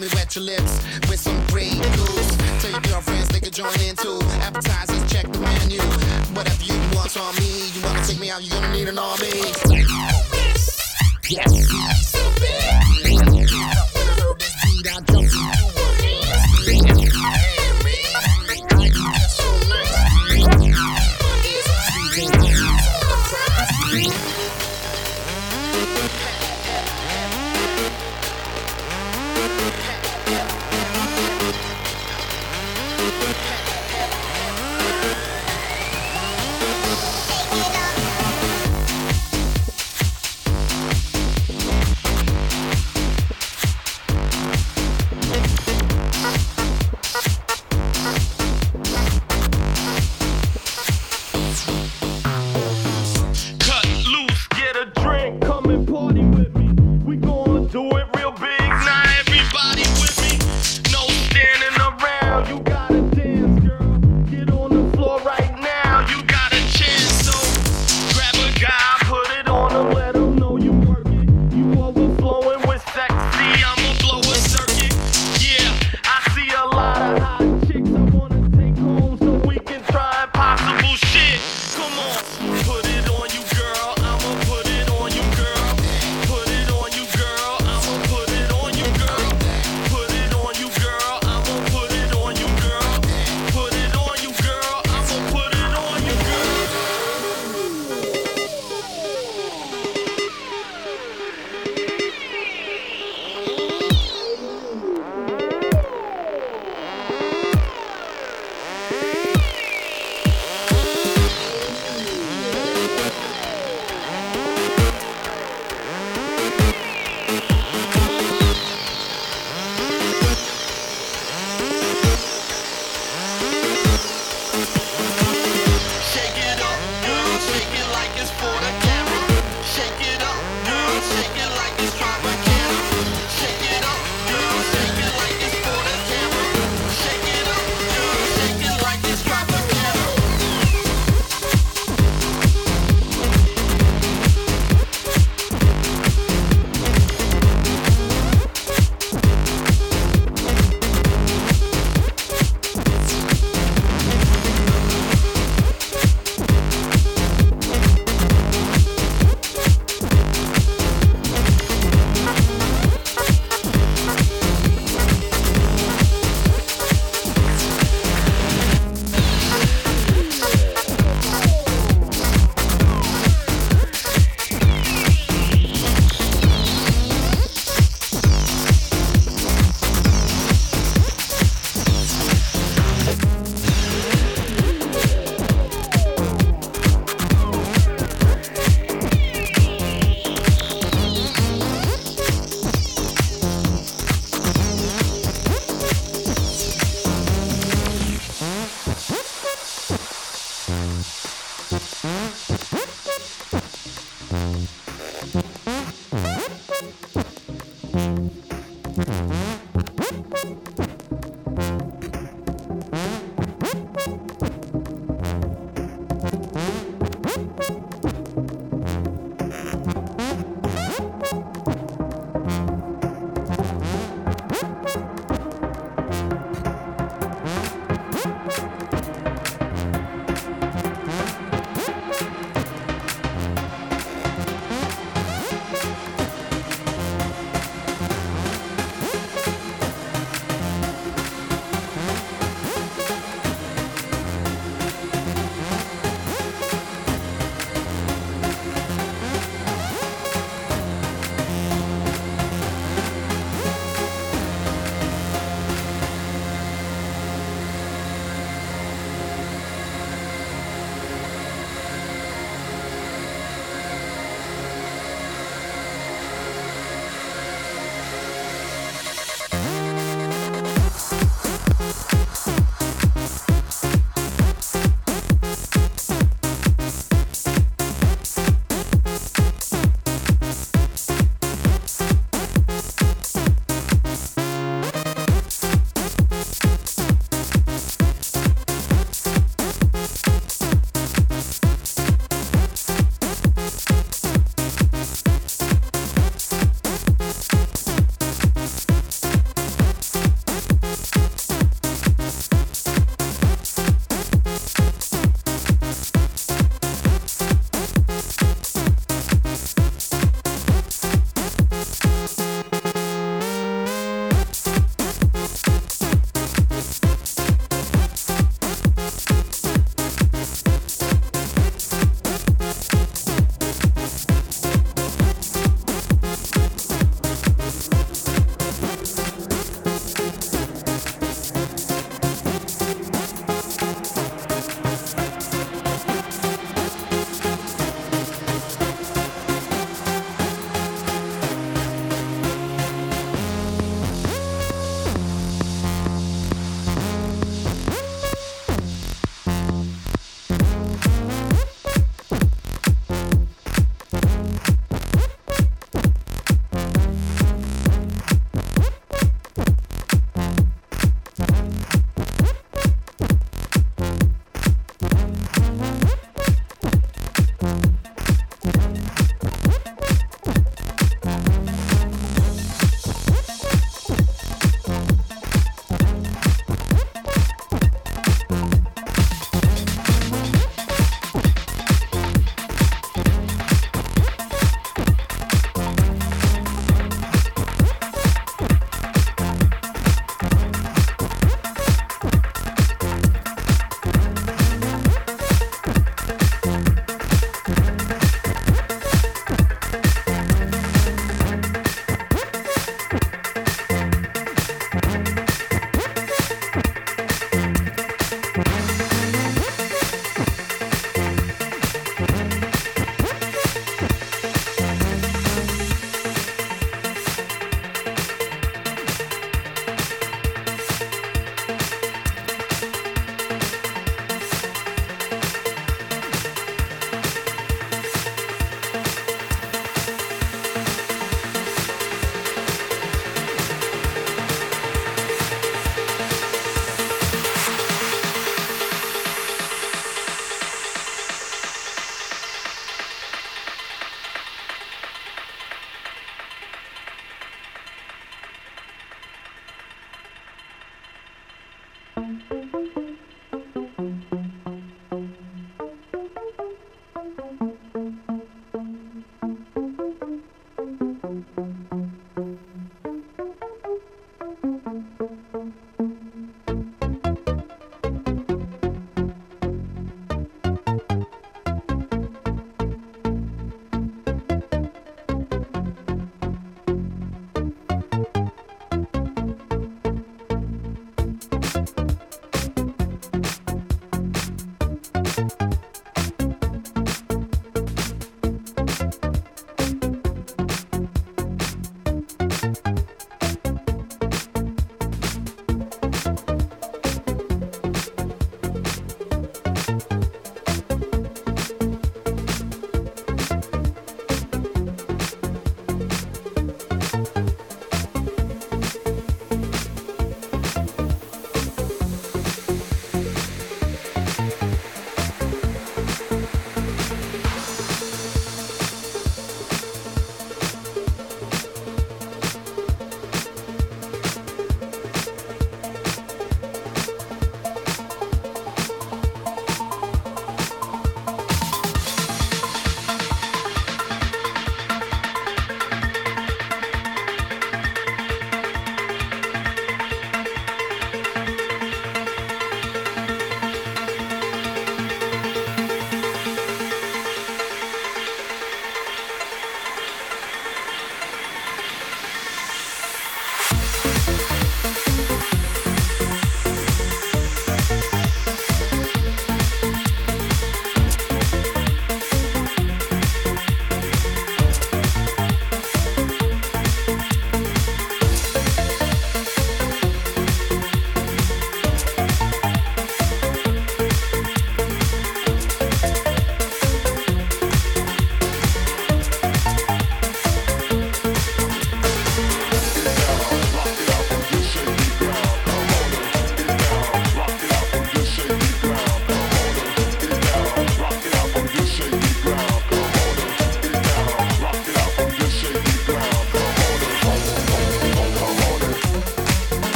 me wet your lips with some Grey Goose. Tell your girlfriends they can join in too. Appetizers, check the menu. Whatever you want on me, you wanna take me out, you're gonna need an army. Yes, stupid.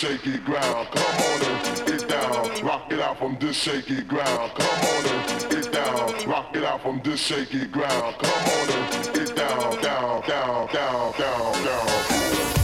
Shaky ground. Come on and get down, rock it out from this shaky ground. Come on and get down, rock it out from this shaky ground. Come on and get down, down, down, down, down, down.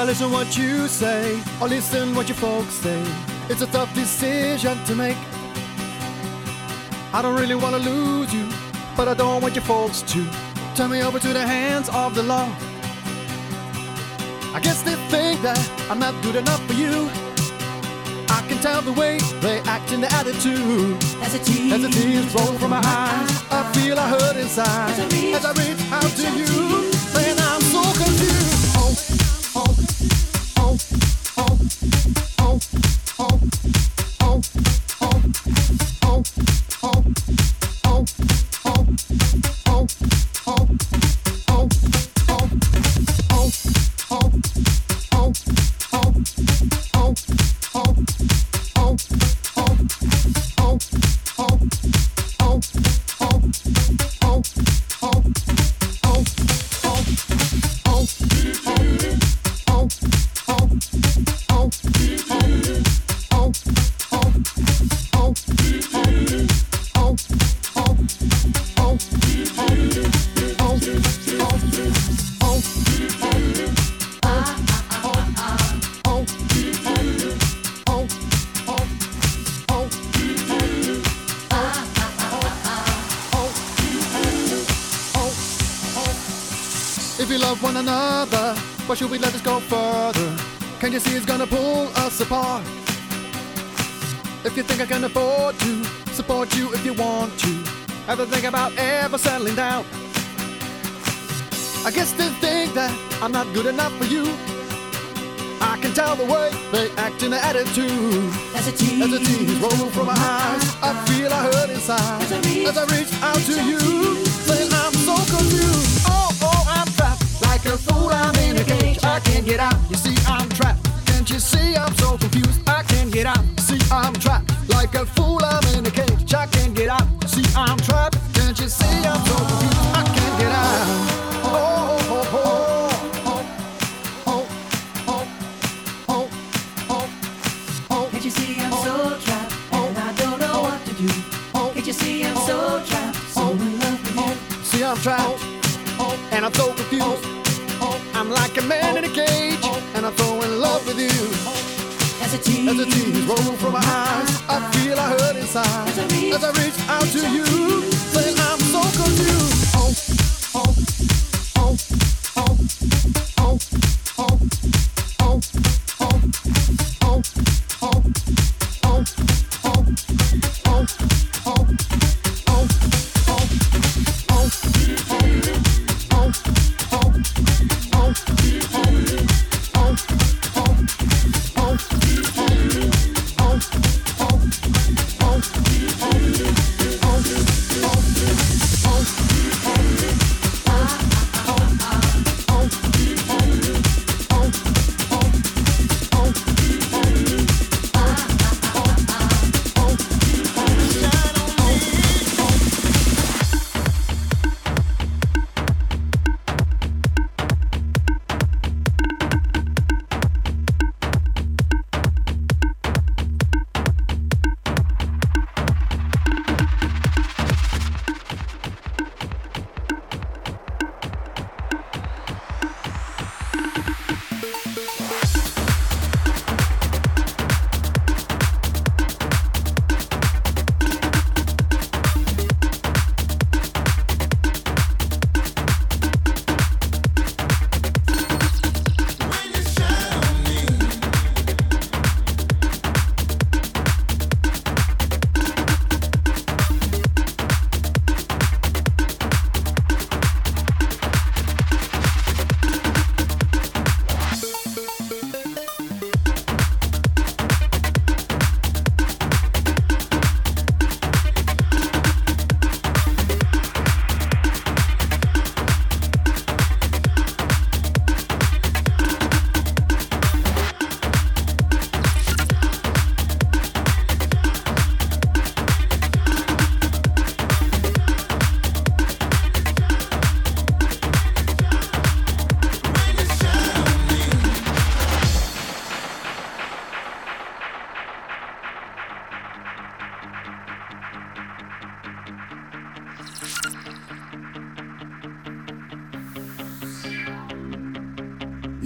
I listen what you say or listen what your folks say? It's a tough decision to make. I don't really want to lose you, but I don't want your folks to turn me over to the hands of the law. I guess they think that I'm not good enough for you. I can tell the way they act in their attitude. As the tears, the tears roll from my eyes, I feel I hurt inside. As I reach, As I reach out to out you, to you. Another, why should we let this go further? Can't you see it's gonna pull us apart? If you think I can afford to support you if you want to, to think about ever settling down. I guess they think that I'm not good enough for you. I can tell the way they act in their attitude. As a tease, As the tears roll from my eyes, I feel I hurt inside. As I reach- As I reach out to you, saying I'm so confused. Like a fool. I'm in a cage. I can't get out. You see, I'm trapped. Can't you see I'm so confused? I can't get out. See, I'm trapped like a fool.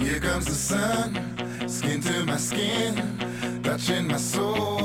Here comes the sun, skin to my skin, touching my soul